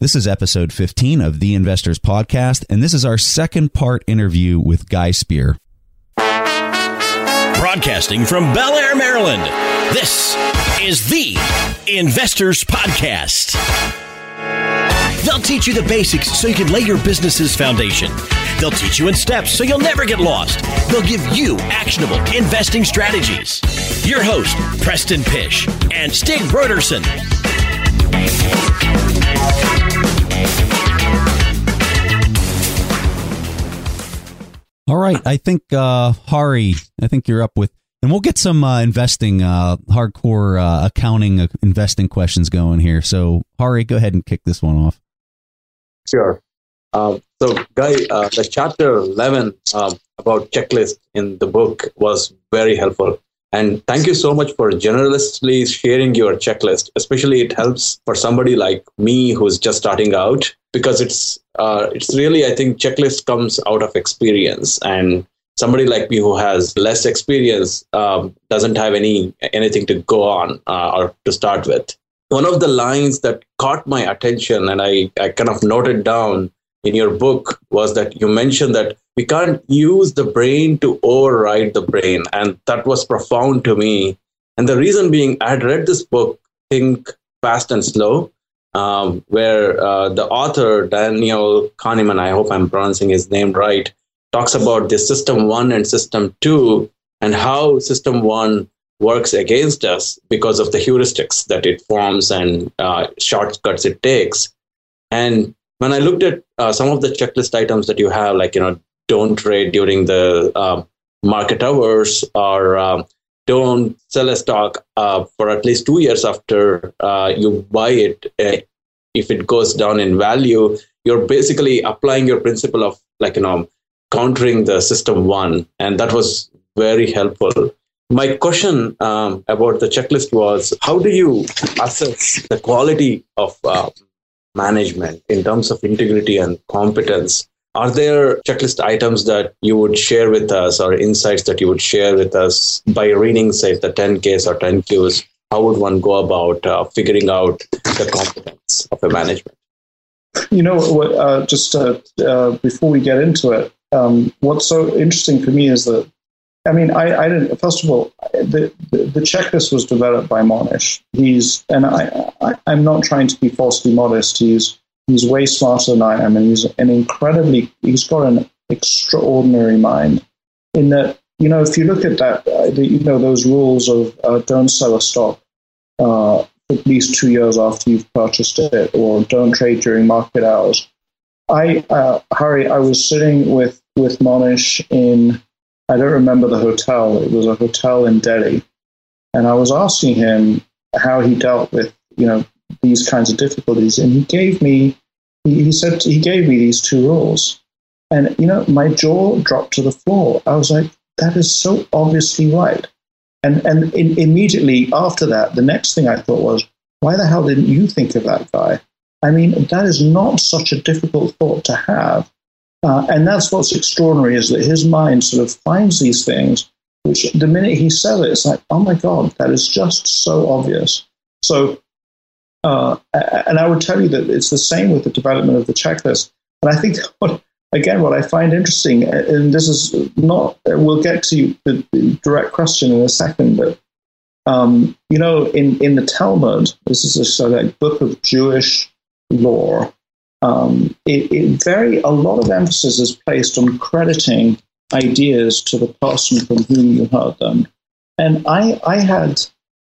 This is episode 15 of the Investors Podcast, and this is our second part interview with Guy Spier. Broadcasting from Bel Air, Maryland, this is the Investors Podcast. They'll teach you the basics so you can lay your business's foundation. They'll teach you in steps so you'll never get lost. They'll give you actionable investing strategies. Your host, Preston Pysh and Stig Brodersen. All right, I think uh, Hari, I think you're up with, and we'll get some uh, investing, uh, hardcore uh, accounting, uh, investing questions going here. So Hari, go ahead and kick this one off. Sure. Um, so, Guy, uh, the chapter 11 um, about checklist in the book was very helpful. And thank you so much for generously sharing your checklist. Especially, it helps for somebody like me who's just starting out because it's uh, it's really I think checklist comes out of experience, and somebody like me who has less experience um, doesn't have any anything to go on uh, or to start with. One of the lines that caught my attention, and I, I kind of noted down in your book, was that you mentioned that we can't use the brain to override the brain. And that was profound to me. And the reason being, I had read this book, Think Fast and Slow, um, where uh, the author, Daniel Kahneman, I hope I'm pronouncing his name right, talks about the system one and system two and how system one works against us because of the heuristics that it forms and uh, shortcuts it takes. And when I looked at uh, some of the checklist items that you have, like, you know, don't trade during the uh, market hours or um, don't sell a stock uh, for at least two years after uh, you buy it. Uh, if it goes down in value, you're basically applying your principle of like you know countering the system one, and that was very helpful. My question um, about the checklist was: How do you assess the quality of uh, management in terms of integrity and competence are there checklist items that you would share with us or insights that you would share with us by reading, say, the 10Ks or 10Qs? How would one go about uh, figuring out the competence of a management? You know, uh, just uh, uh, before we get into it, um, what's so interesting for me is that, I mean, I, I didn't, first of all, the, the, the, checklist was developed by Mohnish. He's, and I, I, I'm not trying to be falsely modest. He's, He's way smarter than I am, and he's an incredibly, he's got an extraordinary mind. In that, you know, if you look at that, uh, you know, those rules of uh, don't sell a stock uh, at least two years after you've purchased it, or don't trade during market hours. I, uh, Hari, I was sitting with with Mohnish in, I don't remember the hotel. It was a hotel in Delhi, and I was asking him how he dealt with, you know, these kinds of difficulties. And he gave me, he, said, he gave me these two rules. And, you know, my jaw dropped to the floor. I was like, that is so obviously right. And, and in, immediately after that, the next thing I thought was, why the hell didn't you think of that guy? I mean, that is not such a difficult thought to have. Uh, and that's what's extraordinary is that his mind sort of finds these things, which the minute he says it, it's like, oh my God, that is just so obvious. So uh, and I would tell you that it's the same with the development of the checklist. And I think, what, again, what I find interesting, and this is not, we'll get to the, the direct question in a second, but um, you know, in, in the Talmud, this is a sort of book of Jewish lore. Um, it, it very a lot of emphasis is placed on crediting ideas to the person from whom you heard them. And I, I had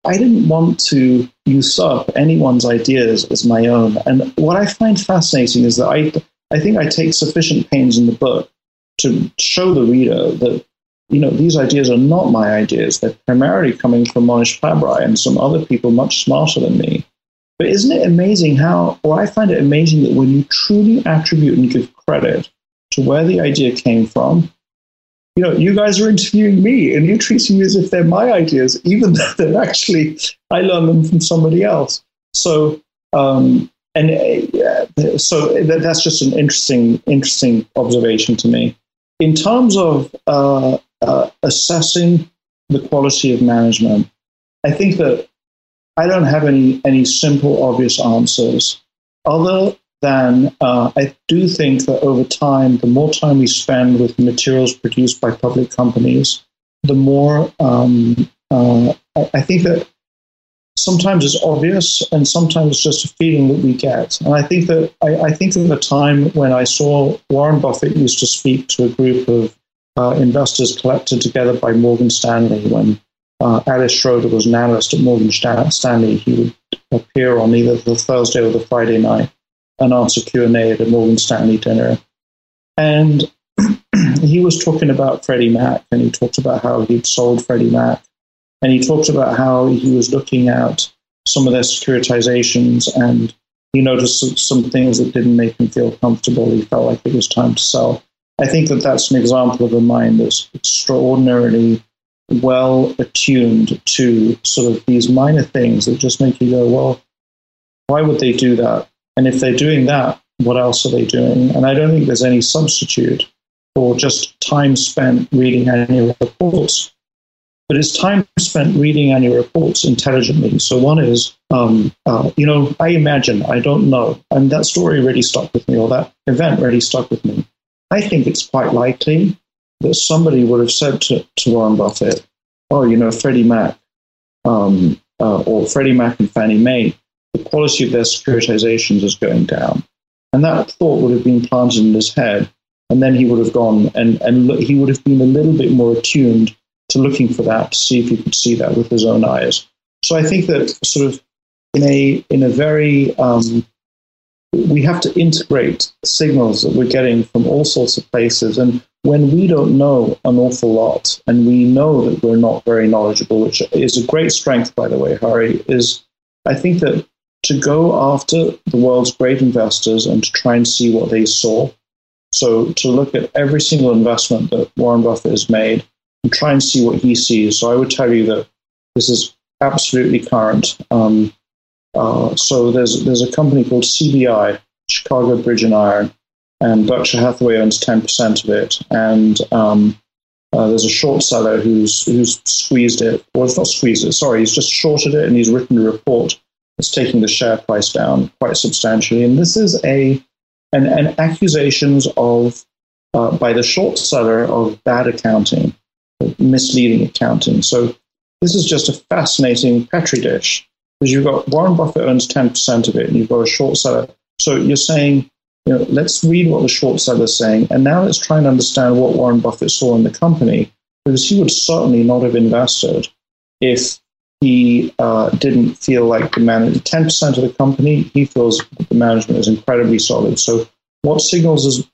I didn't want to usurp anyone's ideas as my own. And what I find fascinating is that I, I think I take sufficient pains in the book to show the reader that you know these ideas are not my ideas. They're primarily coming from Mohnish Pabrai and some other people much smarter than me. But isn't it amazing how, or I find it amazing that when you truly attribute and give credit to where the idea came from, you know, you guys are interviewing me and you're treating me as if they're my ideas, even though they're actually, I learned them from somebody else. So, um, and uh, so that's just an interesting, interesting observation to me. In terms of uh, uh, assessing the quality of management, I think that I don't have any any simple, obvious answers, other than uh, I do think that over time, the more time we spend with materials produced by public companies, the more um, uh, I, I, think that sometimes it's obvious and sometimes it's just a feeling that we get. And I think that I, I think of the time when I saw Warren Buffett used to speak to a group of uh, investors collected together by Morgan Stanley when uh, Alice Schroeder was an analyst at Morgan Stanley. He would appear on either the Thursday or the Friday night and answer Q&A at a Morgan Stanley dinner. And he was talking about Freddie Mac and he talked about how he'd sold Freddie Mac. And he talked about how he was looking at some of their securitizations and he noticed some things that didn't make him feel comfortable. He felt like it was time to sell. I think that that's an example of a mind that's extraordinarily well attuned to sort of these minor things that just make you go, well, why would they do that? And if they're doing that, what else are they doing? And I don't think there's any substitute for just time spent reading annual reports. But it's time spent reading annual reports intelligently. So one is, um, uh, you know, I imagine, I don't know, and that story really stuck with me, or that event really stuck with me. I think it's quite likely that somebody would have said to, to Warren Buffett, oh, you know, Freddie Mac um, uh, or Freddie Mac and Fannie Mae, the quality of their securitizations is going down. And that thought would have been planted in his head. And then he would have gone and, and he would have been a little bit more attuned to looking for that to see if he could see that with his own eyes. So I think that sort of in a in a very um, we have to integrate signals that we're getting from all sorts of places. And when we don't know an awful lot and we know that we're not very knowledgeable, which is a great strength, by the way, Hari, is I think that to go after the world's great investors and to try and see what they saw. So to look at every single investment that Warren Buffett has made and try and see what he sees. So I would tell you that this is absolutely current. Um, uh, so there's there's a company called CBI, Chicago Bridge and Iron, and Berkshire Hathaway owns 10% of it. And um, uh, there's a short seller who's who's squeezed it. Well, it's not squeezed it. Sorry, he's just shorted it, and he's written a report that's taking the share price down quite substantially. And this is a an, accusations of uh, by the short seller of bad accounting, misleading accounting. So this is just a fascinating petri dish because you've got Warren Buffett owns 10% of it and you've got a short seller. So you're saying, you know, let's read what the short seller is saying, and now let's try and understand what Warren Buffett saw in the company, because he would certainly not have invested if he uh, didn't feel like the management, 10% of the company, he feels that the management is incredibly solid. So what signals is,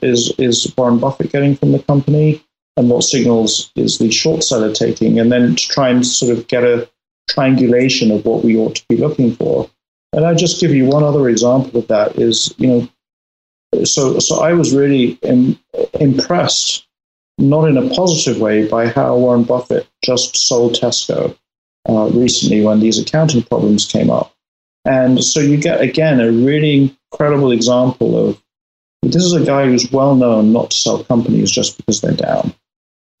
is, is Warren Buffett getting from the company? And what signals is the short seller taking? And then to try and sort of get a triangulation of what we ought to be looking for. And I'll just give you one other example of that is, you know, so, so I was really Im- impressed, not in a positive way, by how Warren Buffett just sold Tesco uh, recently when these accounting problems came up. And so you get, again, a really incredible example of this is a guy who's well known not to sell companies just because they're down.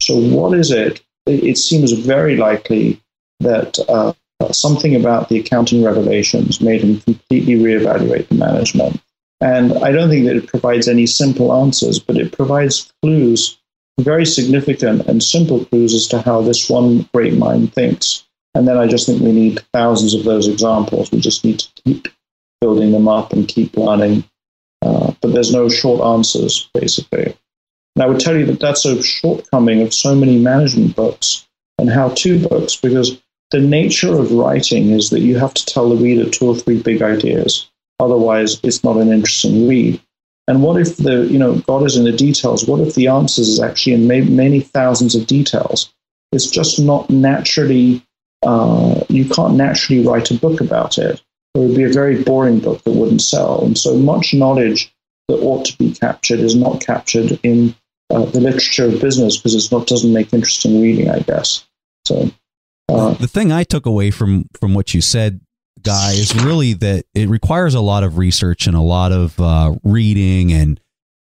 So, what is it? It seems very likely that uh, something about the accounting revelations made him completely reevaluate the management. And I don't think that it provides any simple answers, but it provides clues, very significant and simple clues as to how this one great mind thinks. And then I just think we need thousands of those examples. We just need to keep building them up and keep learning. Uh, but there's no short answers, basically. And I would tell you that that's a shortcoming of so many management books and how to books because the nature of writing is that you have to tell the reader two or three big ideas. Otherwise, it's not an interesting read. And what if the, you know, God is in the details? What if the answers is actually in may- many thousands of details? It's just not naturally, uh, you can't naturally write a book about it. It would be a very boring book that wouldn't sell. And so much knowledge that ought to be captured is not captured in uh, the literature of business because it's not doesn't make interesting reading, I guess. So uh, the thing I took away from from what you said, guy, is really that it requires a lot of research and a lot of uh, reading and.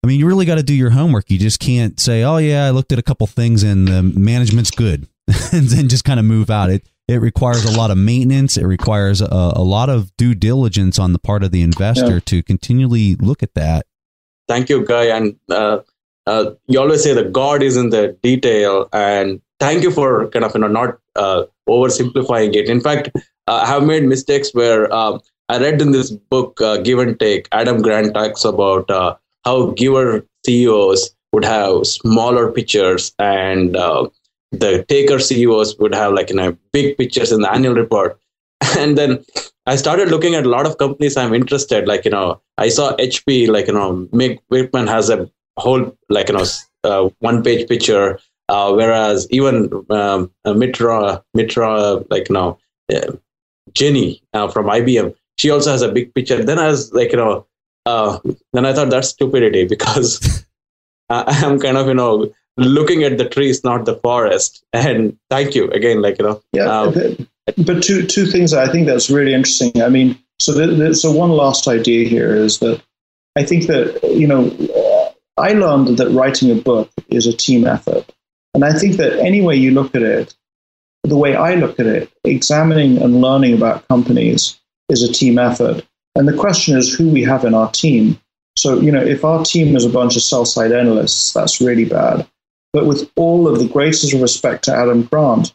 I mean, you really got to do your homework. You just can't say, "Oh yeah, I looked at a couple things and the management's good," and then just kind of move out. It it requires a lot of maintenance. It requires a, a lot of due diligence on the part of the investor yeah. to continually look at that. Thank you, Guy. And uh, uh, you always say that God is in the detail. And thank you for kind of you know not uh, oversimplifying it. In fact, uh, I have made mistakes where um, I read in this book, uh, Give and Take, Adam Grant talks about uh, how giver CEOs would have smaller pictures and uh, the taker CEOs would have like you know big pictures in the annual report. And then I started looking at a lot of companies I'm interested. Like you know, I saw HP. Like you know, Meg Whitman has a whole like you know uh, one page picture, uh, whereas even um, uh, Mitra Mitra like you know uh, Jenny uh, from IBM she also has a big picture. Then I was like, you know, uh, then I thought that's stupidity because I am kind of, you know, looking at the trees, not the forest. And thank you again, like, you know. Yeah. Um, but two, two things I think that's really interesting. I mean, so, the, the, so one last idea here is that I think that, you know, I learned that writing a book is a team effort. And I think that any way you look at it, the way I look at it, examining and learning about companies is a team effort. And the question is who we have in our team. So, you know, if our team is a bunch of sell side analysts, that's really bad. But with all of the greatest respect to Adam Grant,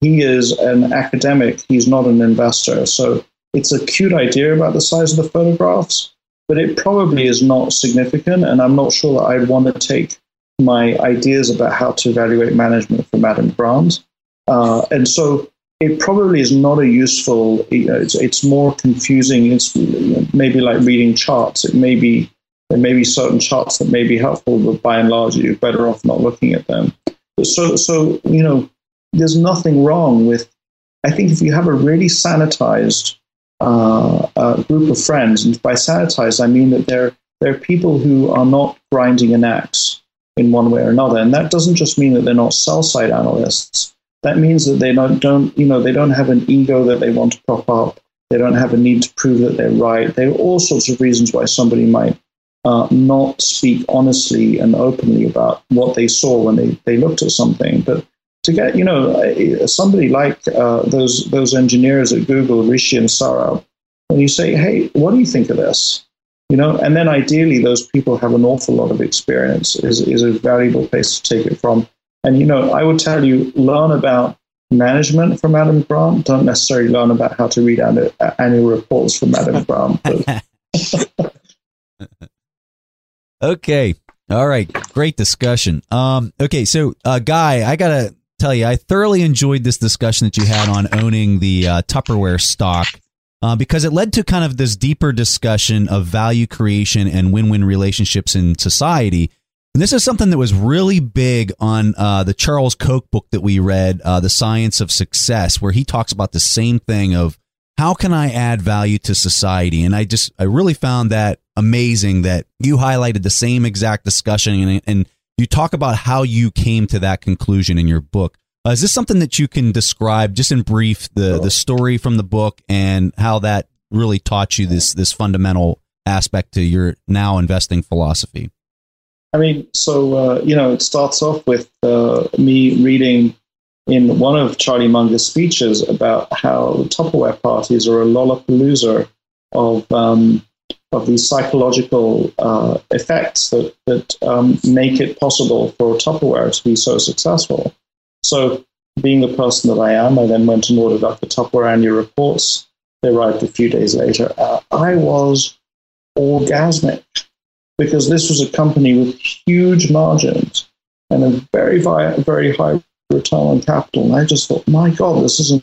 he is an academic, he's not an investor. So it's a cute idea about the size of the photographs, but it probably is not significant. And I'm not sure that I'd want to take my ideas about how to evaluate management from Adam Grant. Uh, and so it probably is not a useful. You know, it's it's more confusing. It's maybe like reading charts. It may be there may be certain charts that may be helpful, but by and large, you're better off not looking at them. So so you know, there's nothing wrong with. I think if you have a really sanitized uh, uh, group of friends, and by sanitized I mean that they're they're people who are not grinding an axe in one way or another, and that doesn't just mean that they're not sell side analysts that means that they don't, don't, you know, they don't have an ego that they want to prop up. They don't have a need to prove that they're right. There are all sorts of reasons why somebody might uh, not speak honestly and openly about what they saw when they, they looked at something. But to get, you know, somebody like uh, those those engineers at Google, Rishi and Saurabh, when you say, "Hey, what do you think of this?" You know, and then ideally those people have an awful lot of experience. is is a valuable place to take it from. And, you know, I would tell you, learn about management from Adam Grant. Don't necessarily learn about how to read annual reports from Adam Grant. okay. All right. Great discussion. Um, okay. So, uh, Guy, I got to tell you, I thoroughly enjoyed this discussion that you had on owning the uh, Tupperware stock. Uh, because it led to kind of this deeper discussion of value creation and win-win relationships in society and this is something that was really big on uh, the Charles Koch book that we read, uh, The Science of Success, where he talks about the same thing of how can I add value to society? And I just, I really found that amazing that you highlighted the same exact discussion and, and you talk about how you came to that conclusion in your book. Uh, is this something that you can describe just in brief the, the story from the book and how that really taught you this, this fundamental aspect to your now investing philosophy? I mean, so uh, you know, it starts off with uh, me reading in one of Charlie Munger's speeches about how the Tupperware parties are a lollapalooza of um, of these psychological uh, effects that that um, make it possible for Tupperware to be so successful. So, being the person that I am, I then went and ordered up the Tupperware annual reports. They arrived a few days later. Uh, I was orgasmic because this was a company with huge margins and a very, very high return on capital. And I just thought, my God, this is an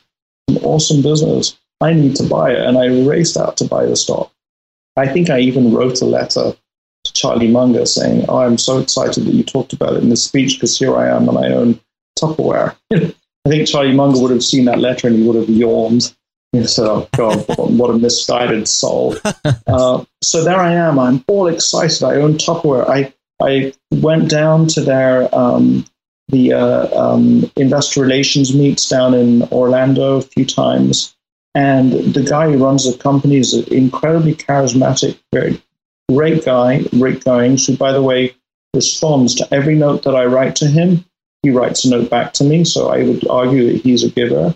awesome business. I need to buy it. And I raced out to buy the stock. I think I even wrote a letter to Charlie Munger saying, oh, I'm so excited that you talked about it in this speech because here I am and I own Tupperware. I think Charlie Munger would have seen that letter and he would have yawned. He said, "Oh God, what a misguided soul." Uh, so there I am. I'm all excited. I own Tupperware. I I went down to their um, the uh, um, investor relations meets down in Orlando a few times, and the guy who runs the company is an incredibly charismatic, very great guy, Rick Goings, who, by the way, responds to every note that I write to him. He writes a note back to me, so I would argue that he's a giver.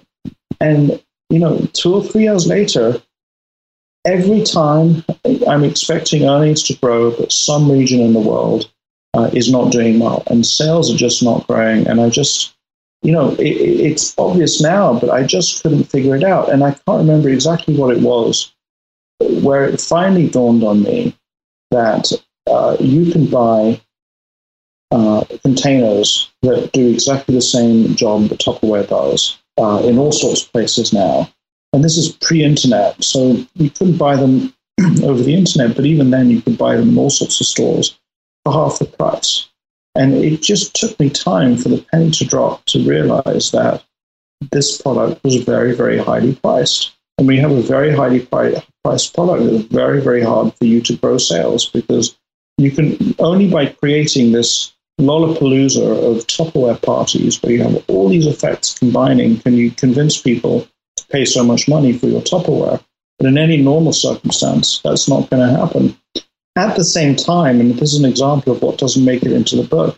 and you know, two or three years later, every time I'm expecting earnings to grow, but some region in the world uh, is not doing well, and sales are just not growing, and I just you know, it, it's obvious now, but I just couldn't figure it out. And I can't remember exactly what it was where it finally dawned on me that uh, you can buy uh, containers that do exactly the same job that Tupperware does uh, in all sorts of places now. And this is pre internet, so you couldn't buy them over the internet, but even then you could buy them in all sorts of stores for half the price. And it just took me time for the penny to drop to realize that this product was very, very highly priced. And we have a very highly priced product, that is very, very hard for you to grow sales because you can only by creating this lollapalooza of Tupperware parties where you have all these effects combining, can you convince people to pay so much money for your Tupperware? But in any normal circumstance, that's not going to happen. At the same time, and this is an example of what doesn't make it into the book,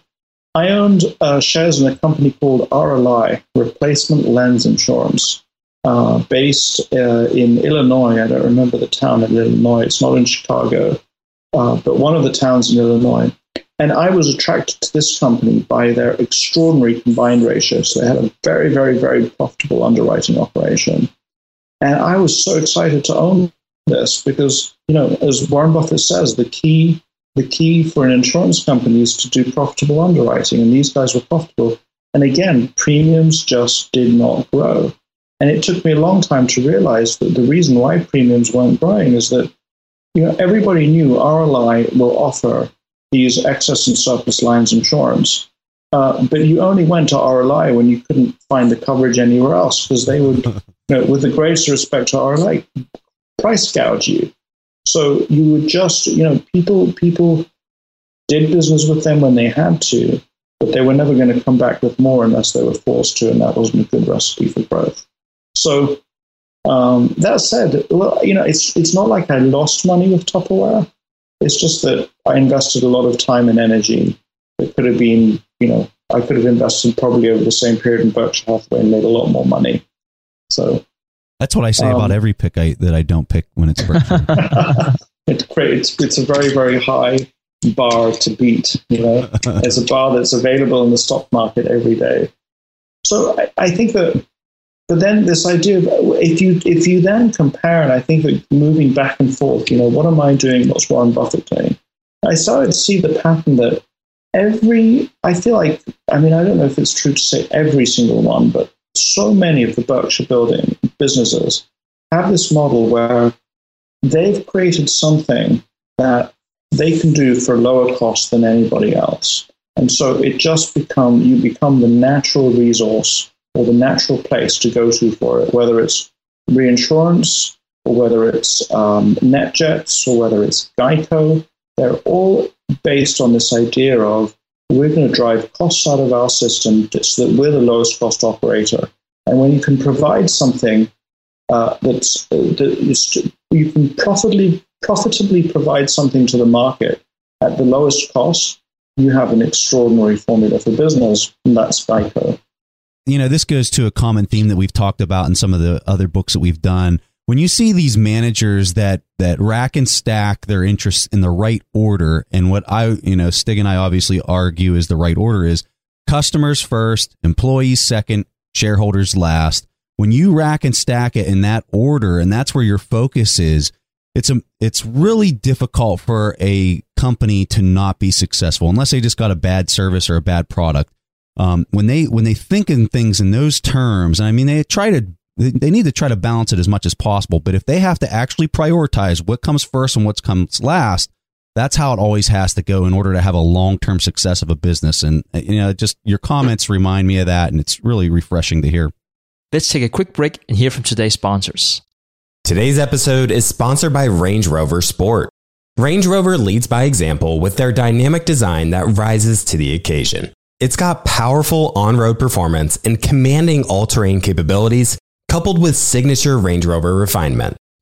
I owned uh, shares in a company called RLI, Replacement Lens Insurance, uh, based uh, in Illinois. I don't remember the town in Illinois. It's not in Chicago, uh, but one of the towns in Illinois. And I was attracted to this company by their extraordinary combined ratio. So they had a very, very, very profitable underwriting operation. And I was so excited to own this because, you know, as Warren Buffett says, the key the key for an insurance company is to do profitable underwriting, and these guys were profitable. And again, premiums just did not grow. And it took me a long time to realize that the reason why premiums weren't growing is that you know everybody knew RLI will offer these excess and surplus lines insurance. Uh, but you only went to RLI when you couldn't find the coverage anywhere else because they would, you know, with the greatest respect to RLI, price gouge you. So you would just, you know, people people did business with them when they had to, but they were never going to come back with more unless they were forced to, and that wasn't a good recipe for growth. So um, that said, well, you know, it's it's not like I lost money with Tupperware. It's just that I invested a lot of time and energy that could have been, you know, I could have invested probably over the same period in Berkshire Hathaway and made a lot more money. So that's what I say um, about every pick I, that I don't pick when it's Berkshire. it's great. It's, it's a very, very high bar to beat. You know, it's a bar that's available in the stock market every day. So I, I think that, but then this idea of if you if you then compare, and I think that moving back and forth, you know, what am I doing? What's Warren Buffett doing? I started to see the pattern that every I feel like I mean I don't know if it's true to say every single one, but so many of the Berkshire building businesses have this model where they've created something that they can do for lower cost than anybody else. And so it just become you become the natural resource or the natural place to go to for it, whether it's reinsurance or whether it's um, NetJets or whether it's Geico. They're all based on this idea of we're going to drive costs out of our system so that we're the lowest cost operator. And when you can provide something uh, that's, uh, that is, you can profitably, profitably provide something to the market at the lowest cost, you have an extraordinary formula for business, and that's Geico. You know, this goes to a common theme that we've talked about in some of the other books that we've done when you see these managers that that rack and stack their interests in the right order and what i you know stig and i obviously argue is the right order is customers first employees second shareholders last when you rack and stack it in that order and that's where your focus is it's a it's really difficult for a company to not be successful unless they just got a bad service or a bad product um, when they when they think in things in those terms and i mean they try to they need to try to balance it as much as possible. But if they have to actually prioritize what comes first and what comes last, that's how it always has to go in order to have a long term success of a business. And, you know, just your comments remind me of that. And it's really refreshing to hear. Let's take a quick break and hear from today's sponsors. Today's episode is sponsored by Range Rover Sport. Range Rover leads by example with their dynamic design that rises to the occasion. It's got powerful on road performance and commanding all terrain capabilities coupled with signature Range Rover refinement.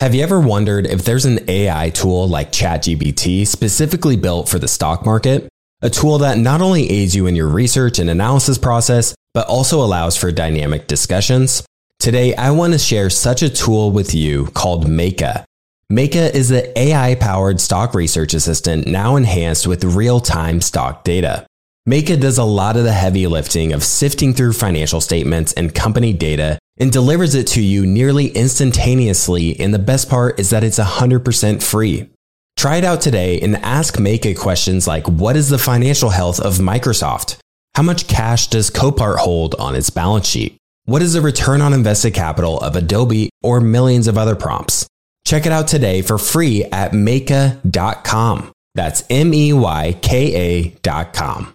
Have you ever wondered if there's an AI tool like ChatGPT specifically built for the stock market? A tool that not only aids you in your research and analysis process, but also allows for dynamic discussions? Today, I want to share such a tool with you called Meyka. Meyka is the AI powered stock research assistant now enhanced with real time stock data. Meyka does a lot of the heavy lifting of sifting through financial statements and company data and delivers it to you nearly instantaneously. And the best part is that it's 100% free. Try it out today and ask Meyka questions like What is the financial health of Microsoft? How much cash does Copart hold on its balance sheet? What is the return on invested capital of Adobe or millions of other prompts? Check it out today for free at Meyka.com. That's M E Y K A.com.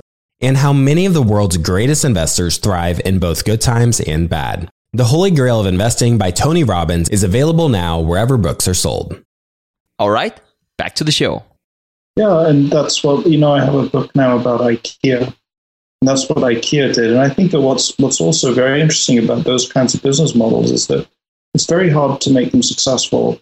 and how many of the world's greatest investors thrive in both good times and bad. The Holy Grail of Investing by Tony Robbins is available now wherever books are sold. All right, back to the show. Yeah, and that's what, you know, I have a book now about IKEA and that's what IKEA did. And I think that what's what's also very interesting about those kinds of business models is that it's very hard to make them successful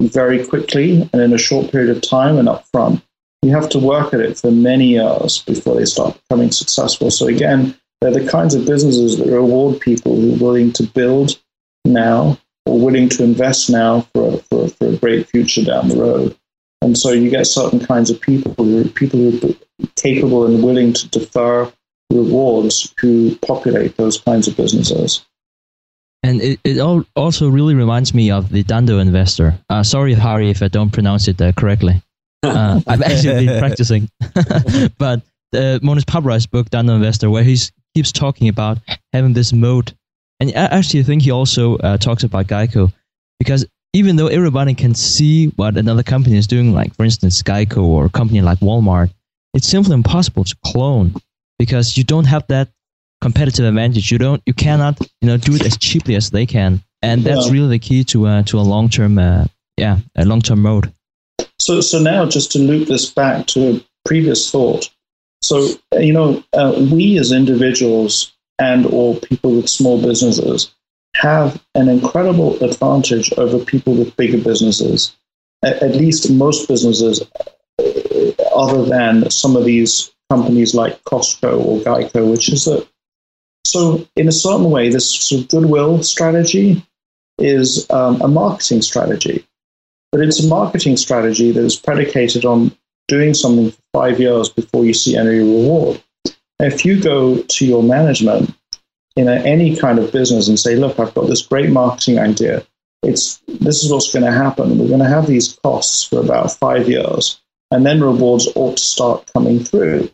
very quickly and in a short period of time and upfront. You have to work at it for many years before they start becoming successful. So again, they're the kinds of businesses that reward people who are willing to build now or willing to invest now for a, for, for a great future down the road. And so you get certain kinds of people who people who are capable and willing to defer rewards who populate those kinds of businesses. And it, it all also really reminds me of the Dhandho investor. Uh, sorry, Hari, if I don't pronounce it uh, correctly. Uh, I've actually been practicing. but the Mohnish Pabrai's book, Dhandho Investor, where he keeps talking about having this moat. And I actually think he also uh, talks about Geico because even though everybody can see what another company is doing, like for instance Geico or a company like Walmart, it's simply impossible to clone because you don't have that competitive advantage. You don't, you cannot, you know, do it as cheaply as they can, and that's yeah. really the key to uh, to a long term, uh, yeah, a long term moat. So, so now just to loop this back to a previous thought. So, you know, uh, we as individuals and or people with small businesses have an incredible advantage over people with bigger businesses. At, at least most businesses, uh, other than some of these companies like Costco or Geico, which is that. So, in a certain way, this sort of goodwill strategy is um, a marketing strategy, but it's a marketing strategy that is predicated on doing something for five years before you see any reward. If you go to your management in a, any kind of business and say, "Look, I've got this great marketing idea. It's this is what's going to happen. We're going to have these costs for about five years, and then rewards ought to start coming through."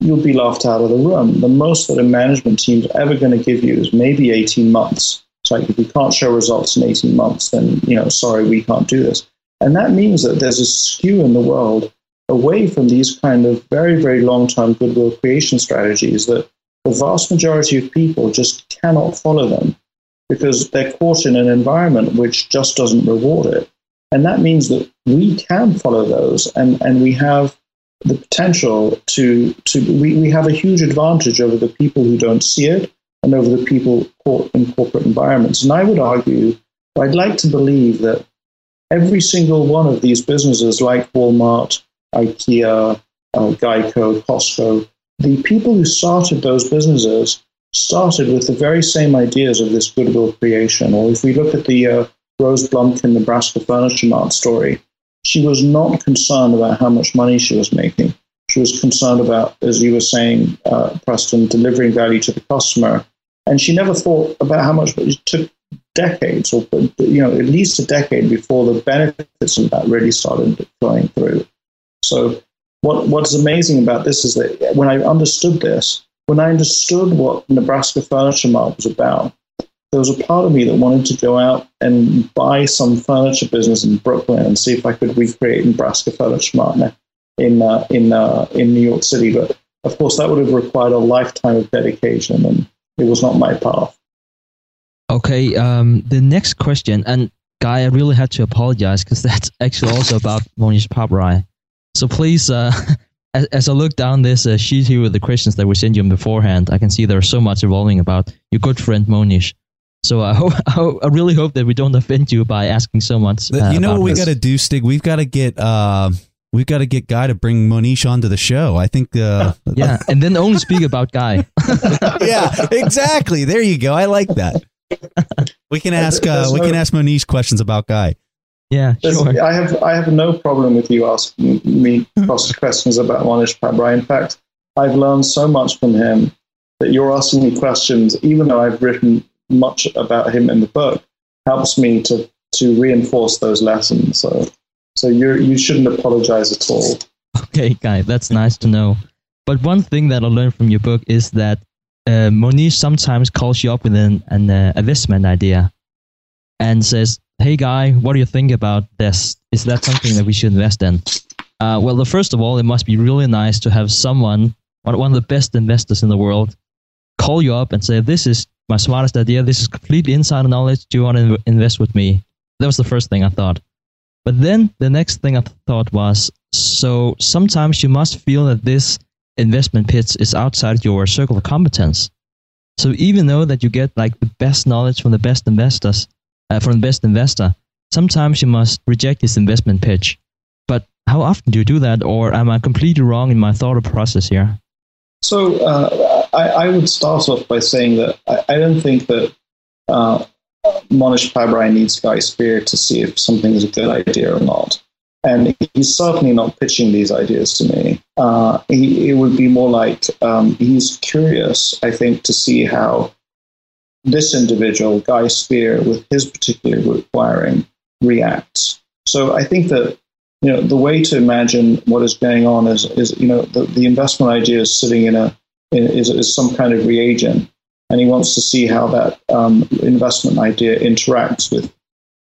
you'll be laughed out of the room. The most that a management team is ever going to give you is maybe 18 months. It's like if we can't show results in 18 months, then, you know, sorry, we can't do this. And that means that there's a skew in the world away from these kind of very, very long term goodwill creation strategies that the vast majority of people just cannot follow them because they're caught in an environment which just doesn't reward it. And that means that we can follow those and, and we have the potential to, to we, we have a huge advantage over the people who don't see it and over the people in corporate environments. And I would argue, I'd like to believe that every single one of these businesses like Walmart, IKEA, uh, Geico, Costco, the people who started those businesses started with the very same ideas of this goodwill creation. Or if we look at the uh, Rose Blumkin Nebraska Furniture Mart story, she was not concerned about how much money she was making. She was concerned about, as you were saying, uh, Preston, delivering value to the customer. And she never thought about how much, but it took decades, or you know, at least a decade before the benefits of that really started flowing through. So what, what's amazing about this is that when I understood this, when I understood what Nebraska Furniture Mart was about, there was a part of me that wanted to go out and buy some furniture business in Brooklyn and see if I could recreate Nebraska Furniture Mart in uh, in uh, in New York City. But of course, that would have required a lifetime of dedication, and it was not my path. Okay, um, the next question, and Guy, I really had to apologize because that's actually also about Mohnish Pabrai. So please, uh, as, as, I look down this uh, sheet here with the questions that we sent you beforehand, I can see there's so much evolving about your good friend Mohnish. So I hope I really hope that we don't offend you by asking so much. Uh, you know what we got to do, Stig? We've got to get uh, we've got to get Guy to bring Mohnish onto the show. I think. Uh, yeah, and then only speak about Guy. yeah, exactly. There you go. I like that. We can ask uh, we can ask Mohnish questions about Guy. Yeah, sure. I have I have no problem with you asking me questions about Mohnish Pabrai. In fact, I've learned so much from him that you're asking me questions, even though I've written much about him in the book, helps me to to reinforce those lessons. So so you you shouldn't apologize at all. Okay, Guy, that's nice to know. But one thing that I learned from your book is that uh, Mohnish sometimes calls you up with an, an uh, investment idea and says, hey guy, what do you think about this? Is that something that we should invest in? Uh, well, the first of all, it must be really nice to have someone, one of the best investors in the world, call you up and say, this is my smartest idea. This is completely insider knowledge. Do you want to invest with me? That was the first thing I thought. But then the next thing I thought was, so sometimes you must feel that this investment pitch is outside your circle of competence. So even though that you get like the best knowledge from the best investors, uh, from the best investor, sometimes you must reject this investment pitch. But how often do you do that, or am I completely wrong in my thought process here? So uh, I, I, would start off by saying that I, I don't think that uh, Mohnish Pabrai needs Guy Spier to see if something is a good idea or not. And he's certainly not pitching these ideas to me. Uh, he, it would be more like um, he's curious, I think, to see how this individual, Guy Spier, with his particular requiring, reacts. So I think that you know the way to imagine what is going on is is you know the, the investment idea is sitting in a in, is, is some kind of reagent, and he wants to see how that um, investment idea interacts with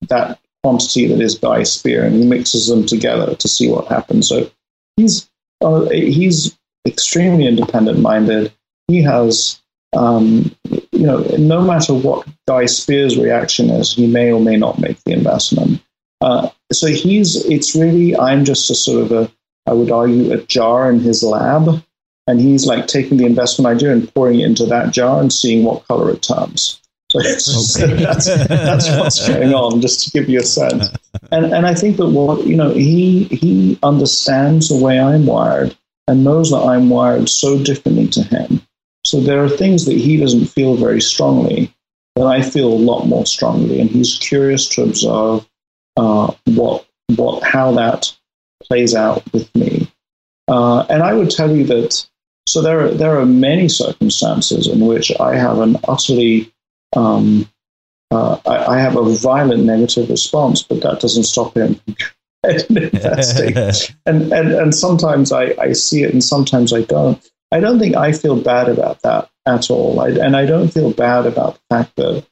that quantity that is Guy Spier, and he mixes them together to see what happens. So he's uh, he's extremely independent minded. He has um, you know, no matter what Guy Spier's reaction is, he may or may not make the investment. Uh, so he's, it's really, I'm just a sort of a, I would argue, a jar in his lab. And he's like taking the investment idea and pouring it into that jar and seeing what color it turns. So, okay. that's, that's what's going on, just to give you a sense. And, and I think that what, you know, he, he understands the way I'm wired and knows that I'm wired so differently to him so there are things that he doesn't feel very strongly that I feel a lot more strongly, and he's curious to observe uh, what what how that plays out with me. Uh, and I would tell you that so there are there are many circumstances in which I have an utterly um, uh, I, I, have a violent negative response, but that doesn't stop him investing. and, and and sometimes I, I see it and sometimes I don't. I don't think I feel bad about that at all. I, and I don't feel bad about the fact that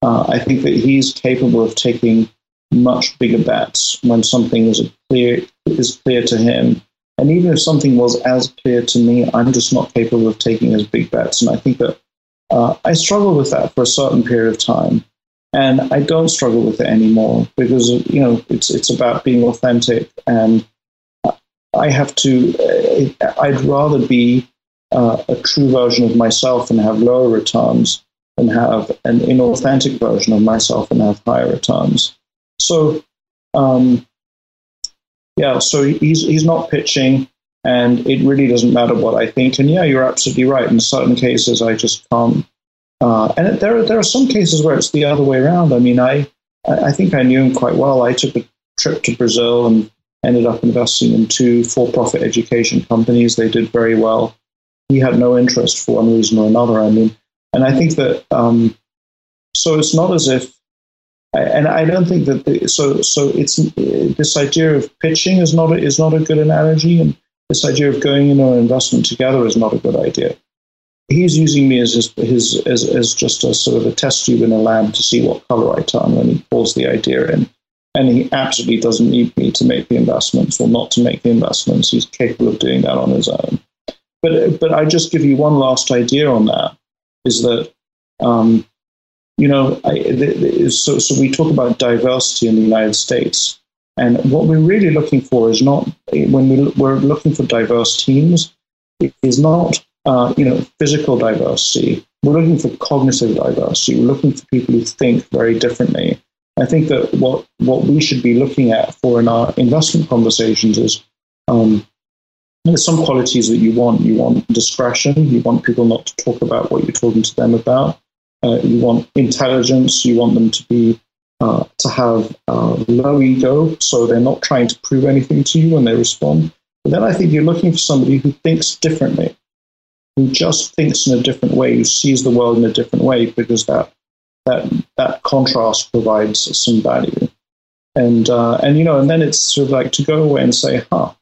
uh, I think that he's capable of taking much bigger bets when something is clear is clear to him And even if something was as clear to me, I'm just not capable of taking as big bets. And I think that uh, I struggled with that for a certain period of time. And I don't struggle with it anymore because, you know, it's, it's about being authentic. And I have to, uh, I'd rather be uh, a true version of myself and have lower returns than have an inauthentic version of myself and have higher returns. So, um, yeah, so he's he's not pitching, and it really doesn't matter what I think. And yeah, you're absolutely right. In certain cases, I just can't. Uh, and there there are some cases where it's the other way around. I mean, I I think I knew him quite well. I took a trip to Brazil and ended up investing in two for-profit education companies. They did very well. He had no interest for one reason or another. I mean, and I think that um, so it's not as if and I don't think that the, so. So it's this idea of pitching is not a, is not a good analogy, and this idea of going in an investment together is not a good idea. He's using me as his, his as, as just a sort of a test tube in a lab to see what color I turn when he pulls the idea in, and he absolutely doesn't need me to make the investments or not to make the investments. He's capable of doing that on his own. But but I just give you one last idea on that is that um, you know, I, the, the, so, so we talk about diversity in the United States. And what we're really looking for is not, when we, we're looking for diverse teams, it is not, uh, you know, physical diversity. We're looking for cognitive diversity. We're looking for people who think very differently. I think that what, what we should be looking at for in our investment conversations is um, there's some qualities that you want. You want discretion. You want people not to talk about what you're talking to them about. Uh, you want intelligence. You want them to be uh, to have uh, low ego, so they're not trying to prove anything to you when they respond. But then I think you're looking for somebody who thinks differently, who just thinks in a different way, who sees the world in a different way, because that that that contrast provides some value. And uh, and you know, and then it's sort of like to go away and say, "Huh,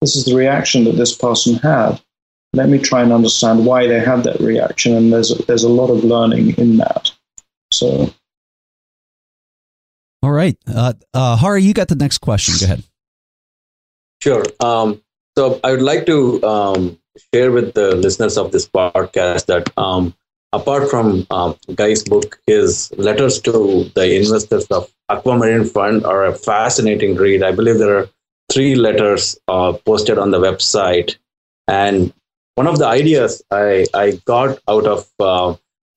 this is the reaction that this person had." Let me try and understand why they had that reaction. And there's there's a lot of learning in that. So, all right, uh, uh, Hari, you got the next question. Go ahead. Sure. Um, so I would like to um, share with the listeners of this podcast that um, apart from um, Guy's book, his letters to the investors of Aquamarine Fund are a fascinating read. I believe there are three letters uh, posted on the website, and one of the ideas I, I got out of uh,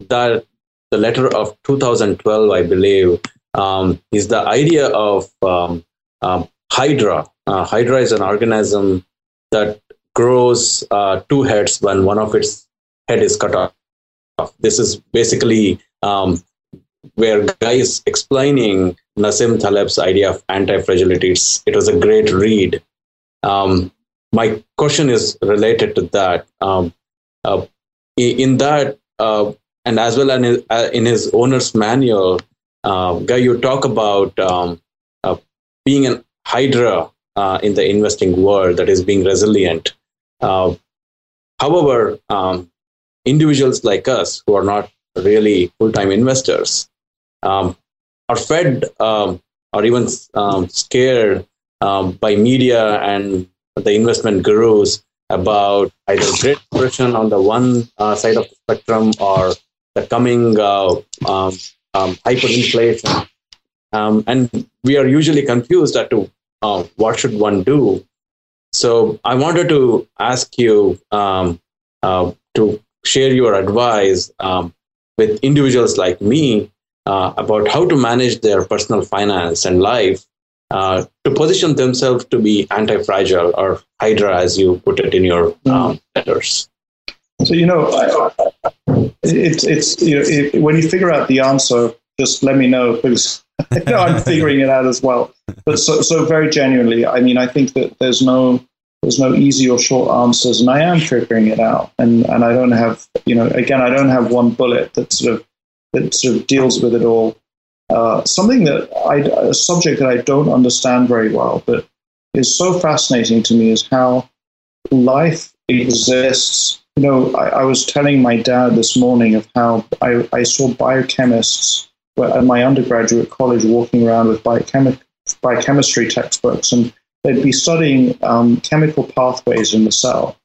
that the letter of 2012, I believe, um, is the idea of um, um, Hydra. Uh, Hydra is an organism that grows uh, two heads when one of its head is cut off. This is basically um, where Guy is explaining Nassim Taleb's idea of anti-fragility. It's, it was a great read. Um, my question is related to that. Um, uh, in that, uh, and as well as uh, in his owner's manual, uh, Guy, you talk about um, uh, being an hydra uh, in the investing world that is being resilient. however, um, individuals like us who are not really full-time investors um, are fed um, or even um, scared um, by media and the investment gurus about either Great Depression on the one uh, side of the spectrum or the coming uh, um, um, hyperinflation. Um, and we are usually confused as to uh, what should one do. So I wanted to ask you um, uh, to share your advice um, with individuals like me uh, about how to manage their personal finance and life uh, to position themselves to be anti-fragile or hydra, as you put it in your mm. um, letters. So you know, it's it's you know, it, when you figure out the answer, just let me know because I'm figuring it out as well. But so so very genuinely, I mean, I think that there's no there's no easy or short answers, and I am figuring it out. And and I don't have you know again, I don't have one bullet that sort of that sort of deals with it all. Uh, something that I, a subject that I don't understand very well, but is so fascinating to me is how life exists. You know, I, I was telling my dad this morning of how I, I saw biochemists at my undergraduate college walking around with biochemi- biochemistry textbooks, and they'd be studying um, chemical pathways in the cell.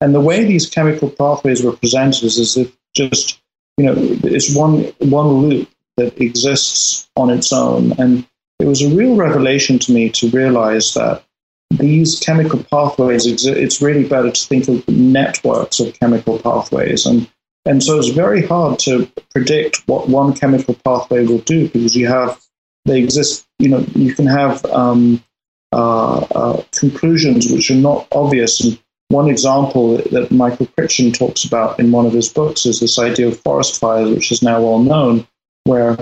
And the way these chemical pathways were presented is as if just, you know, it's one, one loop that exists on its own. And it was a real revelation to me to realize that these chemical pathways exist. It's really better to think of networks of chemical pathways. And, and so it's very hard to predict what one chemical pathway will do because you have, they exist, you know, you can have um, uh, uh, conclusions which are not obvious. And one example that Michael Crichton talks about in one of his books is this idea of forest fires, which is now well known, where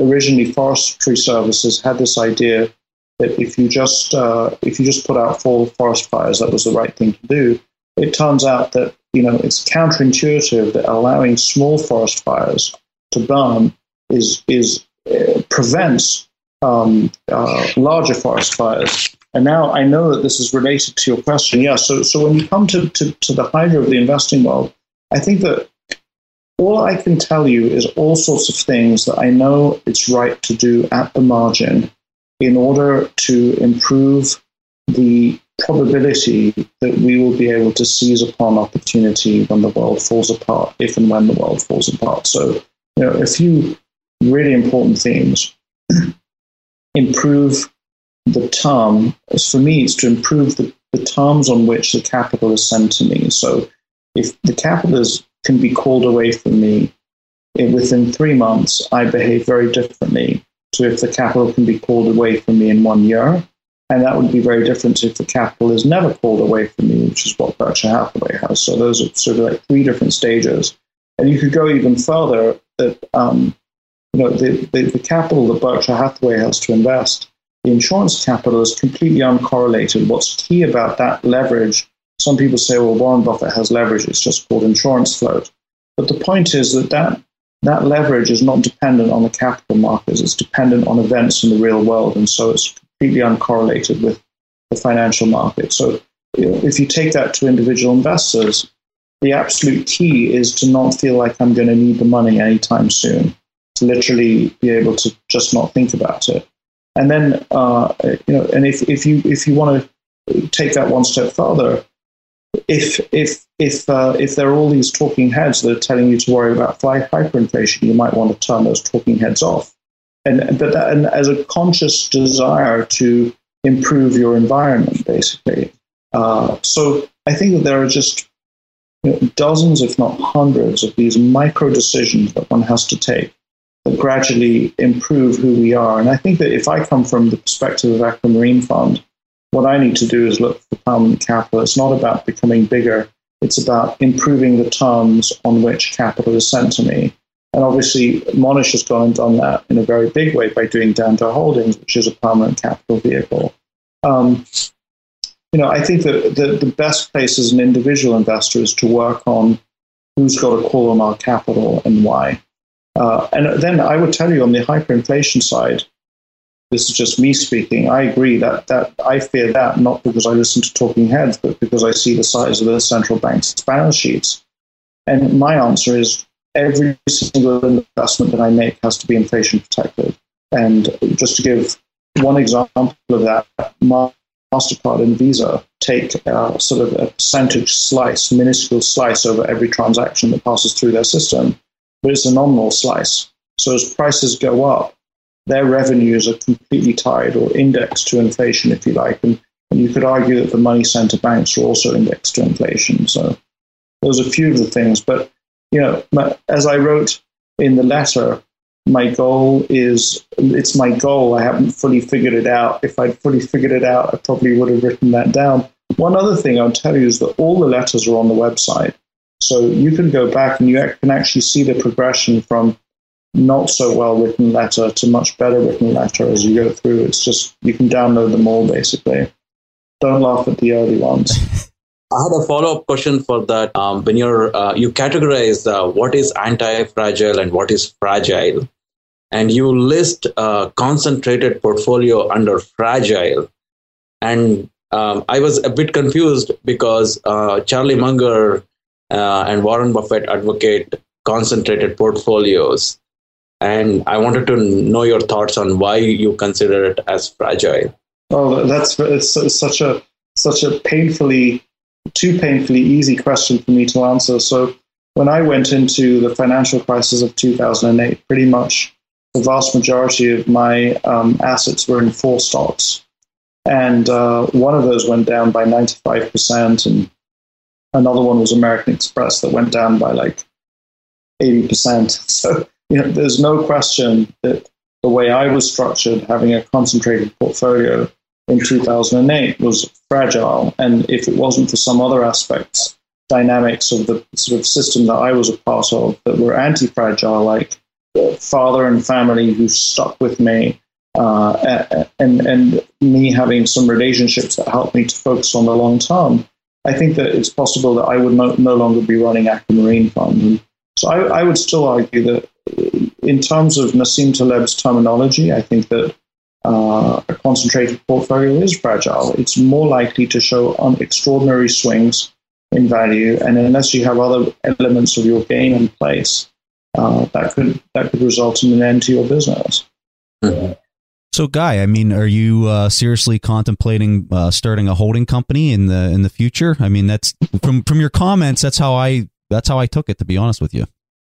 originally forestry services had this idea that if you just uh, if you just put out full forest fires, that was the right thing to do. It turns out that you know it's counterintuitive that allowing small forest fires to burn is is uh, prevents um, uh, larger forest fires. And now I know that this is related to your question. Yeah. So so when you come to to, to the hydra of the investing world, I think that all I can tell you is all sorts of things that I know it's right to do at the margin in order to improve the probability that we will be able to seize upon opportunity when the world falls apart, if and when the world falls apart. So, you know, a few really important themes. improve the term, for me, it's to improve the, the terms on which the capital is sent to me. So, if the capital is, can be called away from me within three months, I behave very differently to if the capital can be called away from me in one year. And that would be very different if the capital is never called away from me, which is what Berkshire Hathaway has. So those are sort of like three different stages. And you could go even further that um, you know the, the, the capital that Berkshire Hathaway has to invest, the insurance capital is completely uncorrelated. What's key about that leverage? Some people say, well, Warren Buffett has leverage; it's just called insurance float. But the point is that that that leverage is not dependent on the capital markets, it's dependent on events in the real world. And so it's completely uncorrelated with the financial market. So if you take that to individual investors, the absolute key is to not feel like I'm going to need the money anytime soon, to literally be able to just not think about it. And then, uh, you know, and if, if you if you want to take that one step further, if if if uh, if there are all these talking heads that are telling you to worry about hyperinflation, you might want to turn those talking heads off. And but that, and as a conscious desire to improve your environment, basically. Uh, so I think that there are just you know, dozens, if not hundreds, of these micro decisions that one has to take that gradually improve who we are. And I think that if I come from the perspective of Aquamarine Fund, what I need to do is look for permanent capital. It's not about becoming bigger. It's about improving the terms on which capital is sent to me. And obviously, Mohnish has gone and done that in a very big way by doing Dhandho Holdings, which is a permanent capital vehicle. Um, you know, I think that the, the best place as an individual investor is to work on who's got a call on our capital and why. Uh, and then I would tell you on the hyperinflation side, this is just me speaking. I agree that that I fear that not because I listen to talking heads, but because I see the size of the central bank's balance sheets. And my answer is every single investment that I make has to be inflation protected. And just to give one example of that, Mastercard and Visa take uh, sort of a percentage slice, minuscule slice over every transaction that passes through their system, but it's a nominal slice. So as prices go up, their revenues are completely tied or indexed to inflation, if you like. And, and you could argue that the money center banks are also indexed to inflation. So those are a few of the things. But, you know, my, as I wrote in the letter, my goal is it's my goal. I haven't fully figured it out. If I'd fully figured it out, I probably would have written that down. One other thing I'll tell you is that all the letters are on the website. So you can go back and you can actually see the progression from not so well written letter to much better written letter as you go through. It's just you can download them all basically. Don't laugh at the early ones. I had a follow up question for that. Um, when you're uh, you categorize uh, what is anti fragile and what is fragile, and you list a concentrated portfolio under fragile, and um, I was a bit confused because uh, Charlie Munger uh, and Warren Buffett advocate concentrated portfolios and I wanted to know your thoughts on why you consider it as fragile. Oh, that's it's, such a such a painfully too painfully easy question for me to answer. So when I went into the financial crisis of 2008, pretty much the vast majority of my um, assets were in four stocks. And uh, one of those went down by 95%, and another one was American Express that went down by like 80%. So, you know, there's no question that the way I was structured, having a concentrated portfolio in 2008, was fragile. And if it wasn't for some other aspects, dynamics of the sort of system that I was a part of that were anti fragile, like father and family who stuck with me, uh, and and me having some relationships that helped me to focus on the long term, I think that it's possible that I would no, no longer be running Aquamarine Fund. So I, I, would still argue that in terms of Nassim Taleb's terminology, I think that uh, a concentrated portfolio is fragile. It's more likely to show on extraordinary swings in value, and unless you have other elements of your game in place, uh, that could that could result in an end to your business. Mm-hmm. So, Guy, I mean, are you uh, seriously contemplating uh, starting a holding company in the in the future? I mean, that's from from your comments. That's how I that's how I took it. To be honest with you.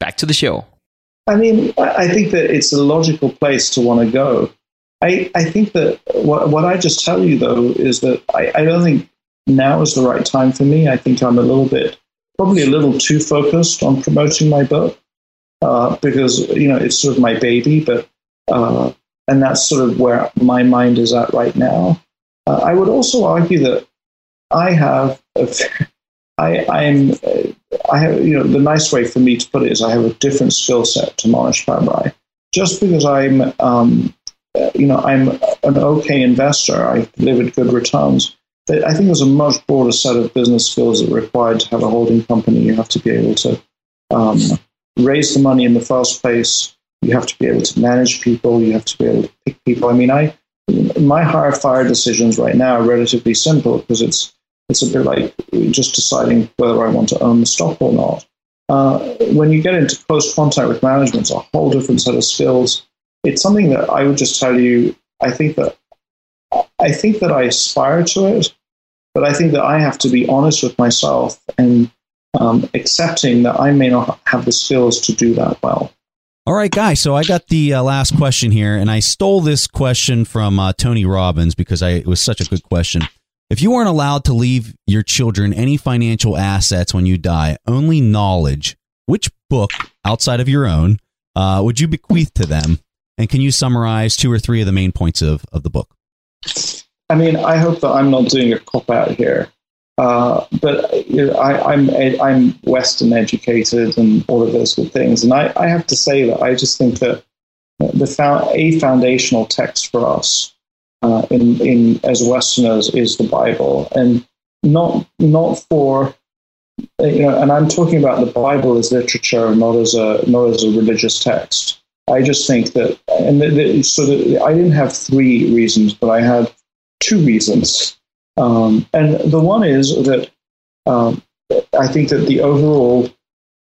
back to the show. I mean, I think that it's a logical place to want to go. I, I think that what, what I just tell you, though, is that I, I don't think now is the right time for me. I think I'm a little bit, probably a little too focused on promoting my book uh, because, you know, it's sort of my baby, but, uh, and that's sort of where my mind is at right now. Uh, I would also argue that I have, a, I, I'm, I have, you know, the nice way for me to put it is I have a different skill set to Mohnish Pabrai. Just because I'm, um, you know, I'm an okay investor, I've delivered good returns. I think there's a much broader set of business skills that are required to have a holding company. You have to be able to um, raise the money in the first place. You have to be able to manage people. You have to be able to pick people. I mean, I my hire fire decisions right now are relatively simple because it's it's a bit like just deciding whether I want to own the stock or not. Uh, when you get into close contact with management, it's a whole different set of skills. It's something that I would just tell you. I think that I think that I aspire to it, but I think that I have to be honest with myself and um, accepting that I may not have the skills to do that well. All right, guys. So I got the uh, last question here, and I stole this question from uh, Tony Robbins because I, it was such a good question. If you weren't allowed to leave your children any financial assets when you die, only knowledge, which book outside of your own uh, would you bequeath to them? And can you summarize two or three of the main points of, of the book? I mean, I hope that I'm not doing a cop out here. Uh, but you know, I, am I'm, I'm Western educated and all of those good things, and I, I have to say that I just think that the a foundational text for us uh, in in as Westerners is the Bible, and not not for you know, and I'm talking about the Bible as literature, not as a not as a religious text. I just think that, and the, the, so that I didn't have three reasons, but I had two reasons. Um, and the one is that um, I think that the overall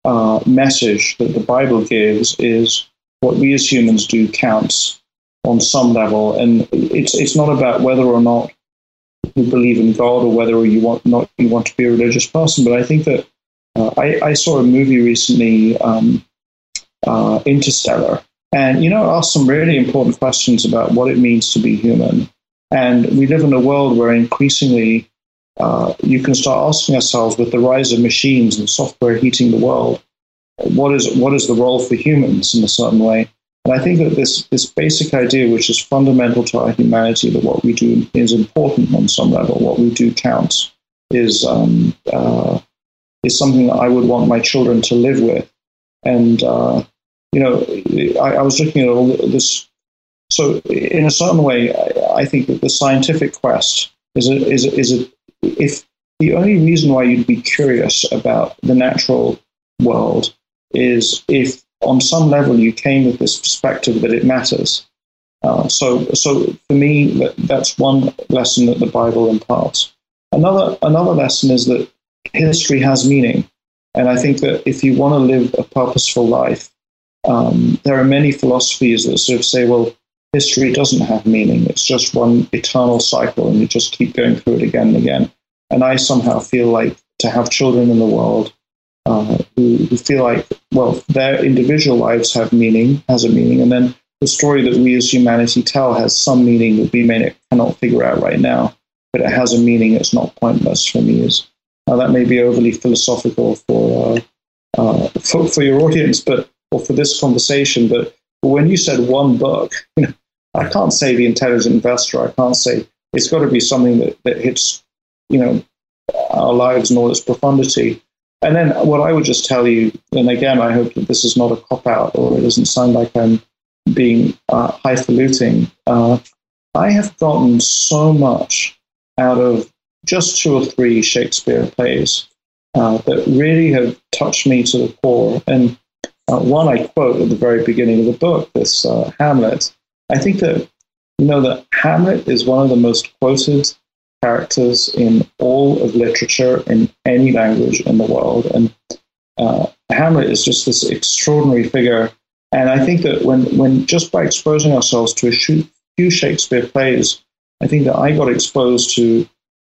uh, message that the Bible gives is what we as humans do counts on some level, and it's it's not about whether or not you believe in God or whether you want not you want to be a religious person. But I think that uh, I, I, saw a movie recently, um, uh, Interstellar, and you know asked some really important questions about what it means to be human and we live in a world where increasingly uh, you can start asking ourselves with the rise of machines and software heating the world, what is what is the role for humans in a certain way? And I think that this this basic idea, which is fundamental to our humanity, that what we do is important on some level, what we do counts, is um, uh, is something that I would want my children to live with. And uh, you know, I, I was looking at all this so, in a certain way, I, I think that the scientific quest is a, is a, is a, if the only reason why you'd be curious about the natural world is if on some level you came with this perspective that it matters. Uh, so, so for me, that, that's one lesson that the Bible imparts. Another another lesson is that history has meaning, and I think that if you want to live a purposeful life, um, there are many philosophies that sort of say, well, history doesn't have meaning. It's just one eternal cycle, and you just keep going through it again and again. And I somehow feel like to have children in the world uh, who, who, feel like, well, their individual lives have meaning, has a meaning, and then the story that we as humanity tell has some meaning that we may cannot figure out right now, but it has a meaning. It's not pointless for me. Is now that may be overly philosophical for, uh, uh, for for your audience, but or for this conversation, but when you said one book, you know, I can't say the intelligent investor. I can't say it's got to be something that, that hits, you know, our lives in all its profundity. And then what I would just tell you, and again, I hope that this is not a cop out or it doesn't sound like I'm being uh, highfalutin. Uh, I have gotten so much out of just two or three Shakespeare plays uh, that really have touched me to the core. And uh, one I quote at the very beginning of the book, this uh, Hamlet. I think that you know that Hamlet is one of the most quoted characters in all of literature in any language in the world, and uh, Hamlet is just this extraordinary figure. And I think that when, when just by exposing ourselves to a few Shakespeare plays, I think that I got exposed to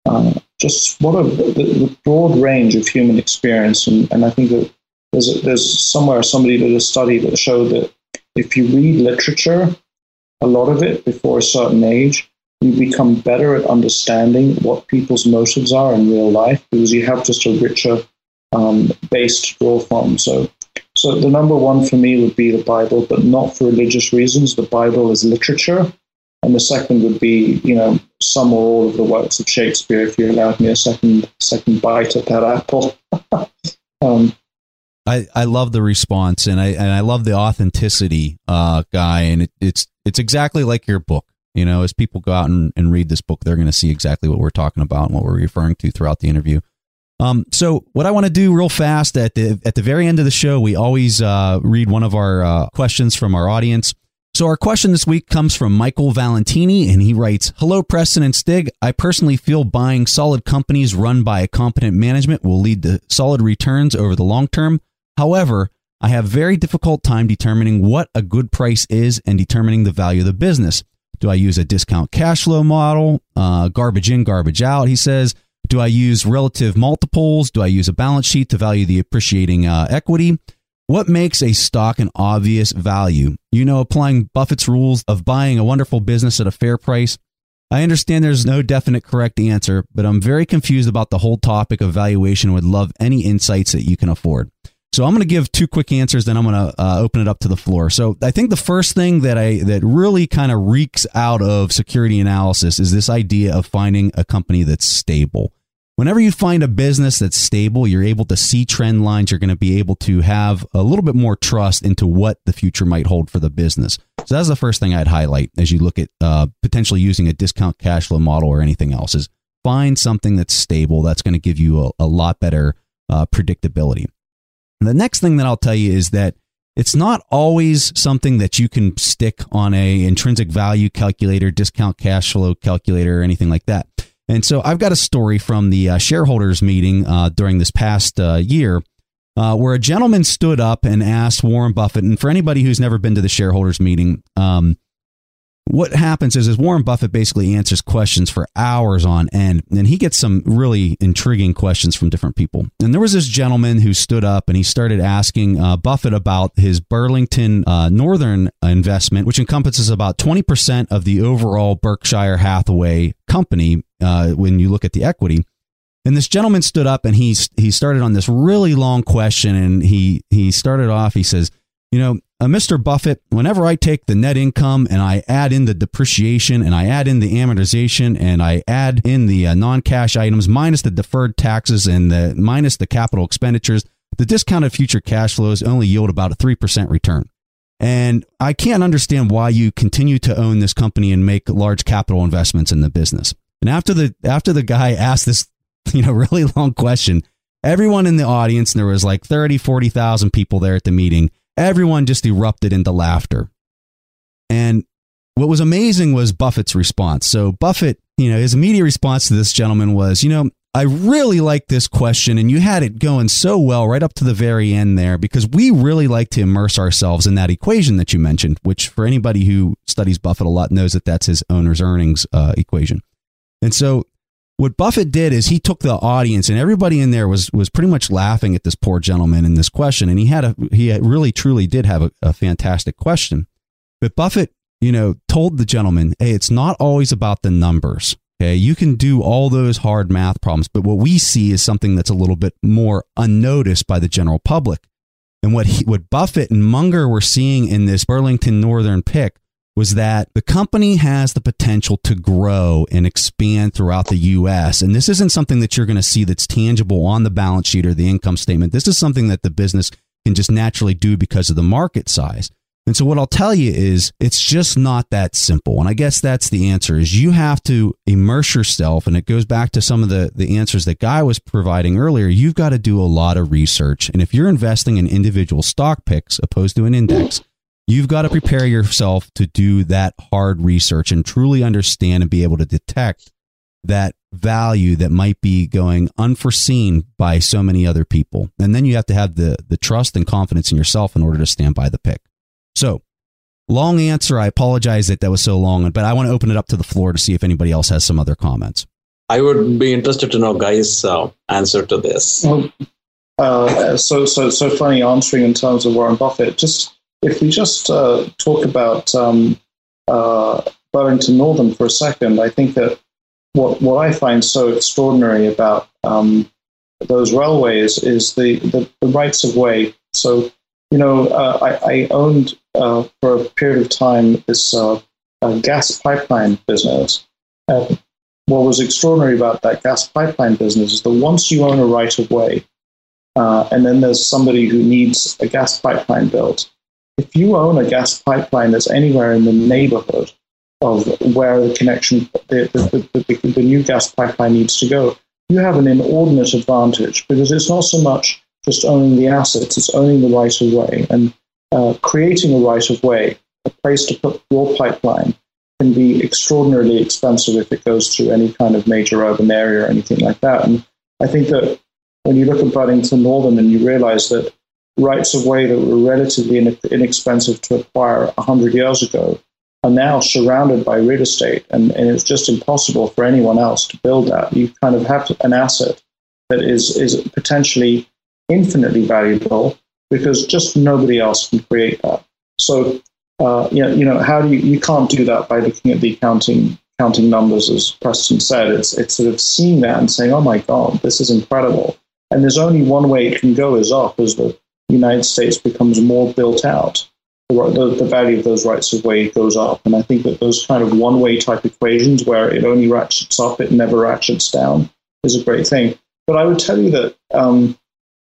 uh, just what a the, the, broad range of human experience. And, and I think that there's, there's somewhere somebody did a study that showed that if you read literature, a lot of it before a certain age, you become better at understanding what people's motives are in real life because you have just a richer um, base to draw from. So, so the number one for me would be the Bible, but not for religious reasons. The Bible is literature, and the second would be, you know, some or all of the works of Shakespeare. If you allowed me a second second bite at that apple. um, I, I love the response and I and I love the authenticity, uh, guy, and it, it's it's exactly like your book. You know, as people go out and, and read this book, they're going to see exactly what we're talking about and what we're referring to throughout the interview. Um, so what I want to do real fast at the at the very end of the show, we always uh, read one of our uh, questions from our audience. So our question this week comes from Michael Valentini, and he writes, "Hello, Preston and Stig. I personally feel buying solid companies run by a competent management will lead to solid returns over the long term. However, I have very difficult time determining what a good price is and determining the value of the business. Do I use a discount cash flow model? Uh, garbage in, garbage out, he says. Do I use relative multiples? Do I use a balance sheet to value the appreciating uh, equity? What makes a stock an obvious value? You know, applying Buffett's rules of buying a wonderful business at a fair price. I understand there's no definite correct answer, but I'm very confused about the whole topic of valuation. Would love any insights that you can afford. So I'm going to give two quick answers, then I'm going to uh, open it up to the floor. So I think the first thing that I that really kind of reeks out of security analysis is this idea of finding a company that's stable. Whenever you find a business that's stable, you're able to see trend lines. You're going to be able to have a little bit more trust into what the future might hold for the business. So that's the first thing I'd highlight as you look at uh, potentially using a discount cash flow model or anything else. Is find something that's stable. That's going to give you a, a lot better uh, predictability. The next thing that I'll tell you is that it's not always something that you can stick on a intrinsic value calculator, discount cash flow calculator, or anything like that. And so I've got a story from the uh, shareholders meeting uh, during this past uh, year uh, where a gentleman stood up and asked Warren Buffett, and for anybody who's never been to the shareholders meeting, um, what happens is, is Warren Buffett basically answers questions for hours on end, and he gets some really intriguing questions from different people. And there was this gentleman who stood up and he started asking uh, Buffett about his Burlington uh, Northern investment, which encompasses about 20% of the overall Berkshire Hathaway company uh, when you look at the equity. And this gentleman stood up and he he started on this really long question, and he he started off. He says, "You know, uh, Mr. Buffett, whenever I take the net income and I add in the depreciation and I add in the amortization and I add in the uh, non-cash items minus the deferred taxes and the minus the capital expenditures, the discounted future cash flows only yield about a 3% return. And I can't understand why you continue to own this company and make large capital investments in the business. And after the after the guy asked this, you know, really long question, everyone in the audience, and there was like 30, 40,000 people there at the meeting, everyone just erupted into laughter. And what was amazing was Buffett's response. So Buffett, you know, his immediate response to this gentleman was, you know, I really like this question, and you had it going so well right up to the very end there because we really like to immerse ourselves in that equation that you mentioned, which for anybody who studies Buffett a lot knows that that's his owner's earnings uh, equation. And so what Buffett did is he took the audience and everybody in there was was pretty much laughing at this poor gentleman in this question and he had a he really truly did have a, a fantastic question. But Buffett you know told the gentleman hey it's not always about the numbers okay? You can do all those hard math problems but what we see is something that's a little bit more unnoticed by the general public. And what he, what Buffett and Munger were seeing in this Burlington Northern pick was that the company has the potential to grow and expand throughout the U.S. And this isn't something that you're going to see that's tangible on the balance sheet or the income statement. This is something that the business can just naturally do because of the market size. And so what I'll tell you is it's just not that simple. And I guess that's the answer is you have to immerse yourself. And it goes back to some of the, the answers that Guy was providing earlier. You've got to do a lot of research. And if you're investing in individual stock picks opposed to an index, You've got to prepare yourself to do that hard research and truly understand and be able to detect that value that might be going unforeseen by so many other people. And then you have to have the, the trust and confidence in yourself in order to stand by the pick. So, long answer. I apologize that that was so long, but I want to open it up to the floor to see if anybody else has some other comments. I would be interested to know Guy's uh, answer to this. Well, uh, so so so funny answering in terms of Warren Buffett. Just if we just uh, talk about um, uh, Burlington Northern for a second, I think that what what I find so extraordinary about um, those railways is the, the, the rights of way. So you know, uh, I, I, owned uh, for a period of time this uh, gas pipeline business. what was extraordinary about that gas pipeline business is that once you own a right of way, uh, and then there's somebody who needs a gas pipeline built. If you own a gas pipeline that's anywhere in the neighborhood of where the connection, the, the, the, the new gas pipeline needs to go, you have an inordinate advantage because it's not so much just owning the assets, it's owning the right of way. And uh, creating a right of way, a place to put your pipeline, can be extraordinarily expensive if it goes through any kind of major urban area or anything like that. And I think that when you look at Burlington Northern and you realize that rights of way that were relatively inexpensive to acquire 100 years ago are now surrounded by real estate, and, and it's just impossible for anyone else to build that. You kind of have an asset that is, is potentially infinitely valuable because just nobody else can create that. So, uh, you, know, you know, how do you, you can't do that by looking at the accounting counting numbers, as Preston said. It's, it's sort of seeing that and saying, oh my God, this is incredible. And there's only one way it can go is up as the United States becomes more built out. The, the, value of those rights of way goes up. And I think that those kind of one way type equations where it only ratchets up, it never ratchets down, is a great thing. But I would tell you that um,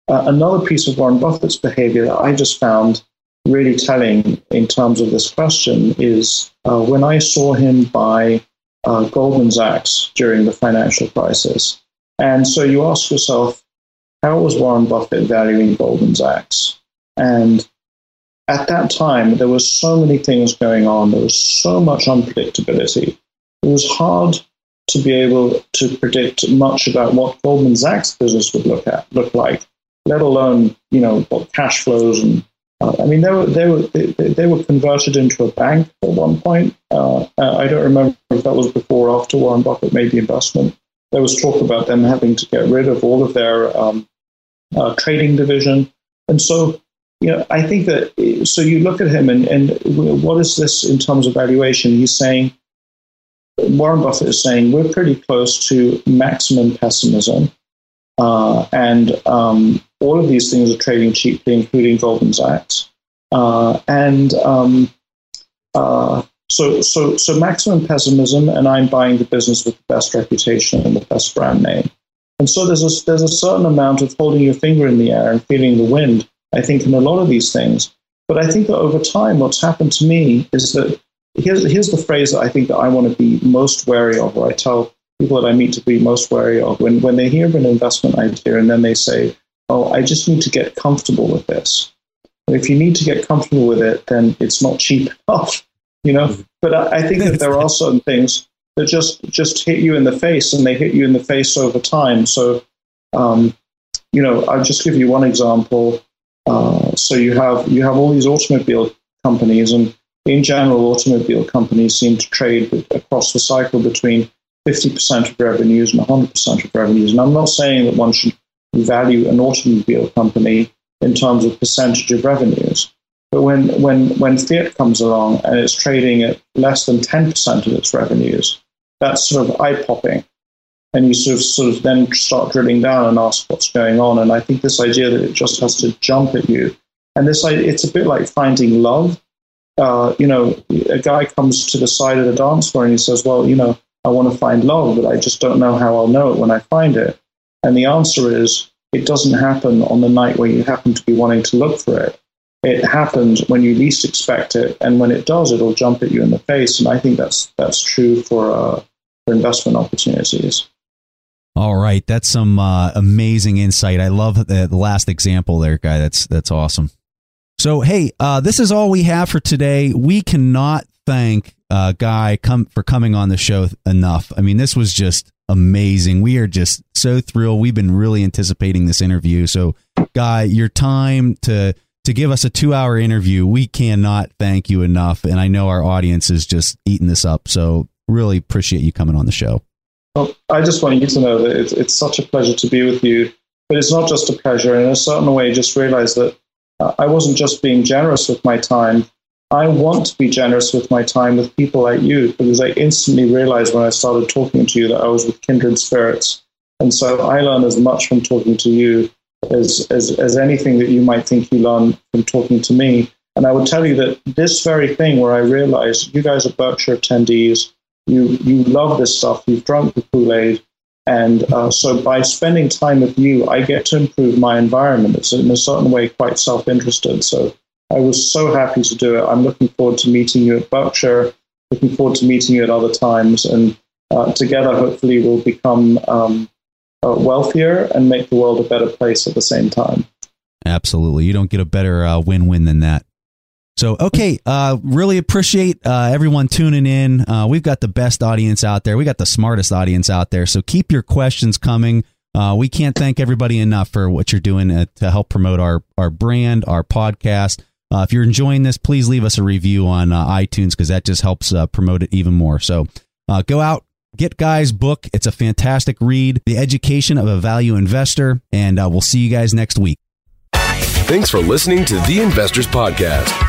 uh, another piece of Warren Buffett's behavior that I just found really telling in terms of this question is uh, when I saw him buy uh, Goldman Sachs during the financial crisis. And so you ask yourself, how was Warren Buffett valuing Goldman Sachs? And at that time, there were so many things going on. There was so much unpredictability. It was hard to be able to predict much about what Goldman Sachs business would look at look like, let alone you know what cash flows and. Uh, I mean, they were they were they, they, were converted into a bank at one point. Uh, I don't remember if that was before or after Warren Buffett made the investment there was talk about them having to get rid of all of their um, uh, trading division. And so, you know, I think that, so you look at him and, and what is this in terms of valuation? He's saying, Warren Buffett is saying, we're pretty close to maximum pessimism. Uh, and um, all of these things are trading cheaply, including Goldman Sachs. Uh, and um, uh, so, so, so maximum pessimism, and I'm buying the business with the best reputation and the best brand name. And so there's a, there's a certain amount of holding your finger in the air and feeling the wind, I think, in a lot of these things. But I think that over time, what's happened to me is that here's, here's the phrase that I think that I want to be most wary of, or I tell people that I meet to be most wary of when, when they hear of an investment idea and then they say, oh, I just need to get comfortable with this. And if you need to get comfortable with it, then it's not cheap enough you know. But I, I think that there are certain things that just just hit you in the face, and they hit you in the face over time. So, um, you know, I'll just give you one example. Uh, so you have you have all these automobile companies, and in general, automobile companies seem to trade across the cycle between 50% of revenues and 100% of revenues. And I'm not saying that one should value an automobile company in terms of percentage of revenues. But when, when, when Fiat comes along and it's trading at less than 10% of its revenues, that's sort of eye popping. And you sort of, sort of then start drilling down and ask what's going on. And I think this idea that it just has to jump at you. And this, it's a bit like finding love. Uh, you know, a guy comes to the side of the dance floor and he says, Well, you know, I want to find love, but I just don't know how I'll know it when I find it. And the answer is, it doesn't happen on the night where you happen to be wanting to look for it it happens when you least expect it, and when it does, it'll jump at you in the face. And I think that's that's true for uh, for investment opportunities. All right, that's some uh, amazing insight. I love the, last example there, guy. That's that's awesome. So, hey, uh, this is all we have for today. We cannot thank uh, Guy come for coming on the show enough. I mean, this was just amazing. We are just so thrilled. We've been really anticipating this interview. So, Guy, your time to to give us a two hour interview. We cannot thank you enough. And I know our audience is just eating this up. So really appreciate you coming on the show. Well, I just want you to know that it's, it's such a pleasure to be with you. But it's not just a pleasure. In a certain way, just realize that uh, I wasn't just being generous with my time. I want to be generous with my time with people like you because I instantly realized when I started talking to you that I was with kindred spirits. And so I learn as much from talking to you as, as, as anything that you might think you learn from talking to me. And I would tell you that this very thing where I realized you guys are Berkshire attendees, you, you love this stuff, you've drunk the Kool Aid. And uh, so by spending time with you, I get to improve my environment. It's in a certain way quite self interested. So I was so happy to do it. I'm looking forward to meeting you at Berkshire, looking forward to meeting you at other times. And uh, together, hopefully, we'll become um, uh, wealthier and make the world a better place at the same time. Absolutely. You don't get a better uh, win win than that. So, okay, uh, really appreciate uh, everyone tuning in. Uh, we've got the best audience out there. We got the smartest audience out there. So keep your questions coming. Uh, we can't thank everybody enough for what you're doing uh, to help promote our our brand, our podcast. Uh, if you're enjoying this, please leave us a review on iTunes because that just helps promote it even more. So go out, get Guy's book. It's a fantastic read, The Education of a Value Investor, and uh, we'll see you guys next week. Thanks for listening to the Investors Podcast.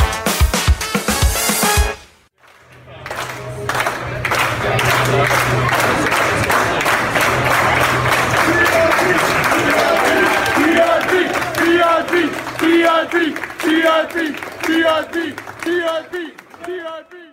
TIP, TIP, TIP, TIP.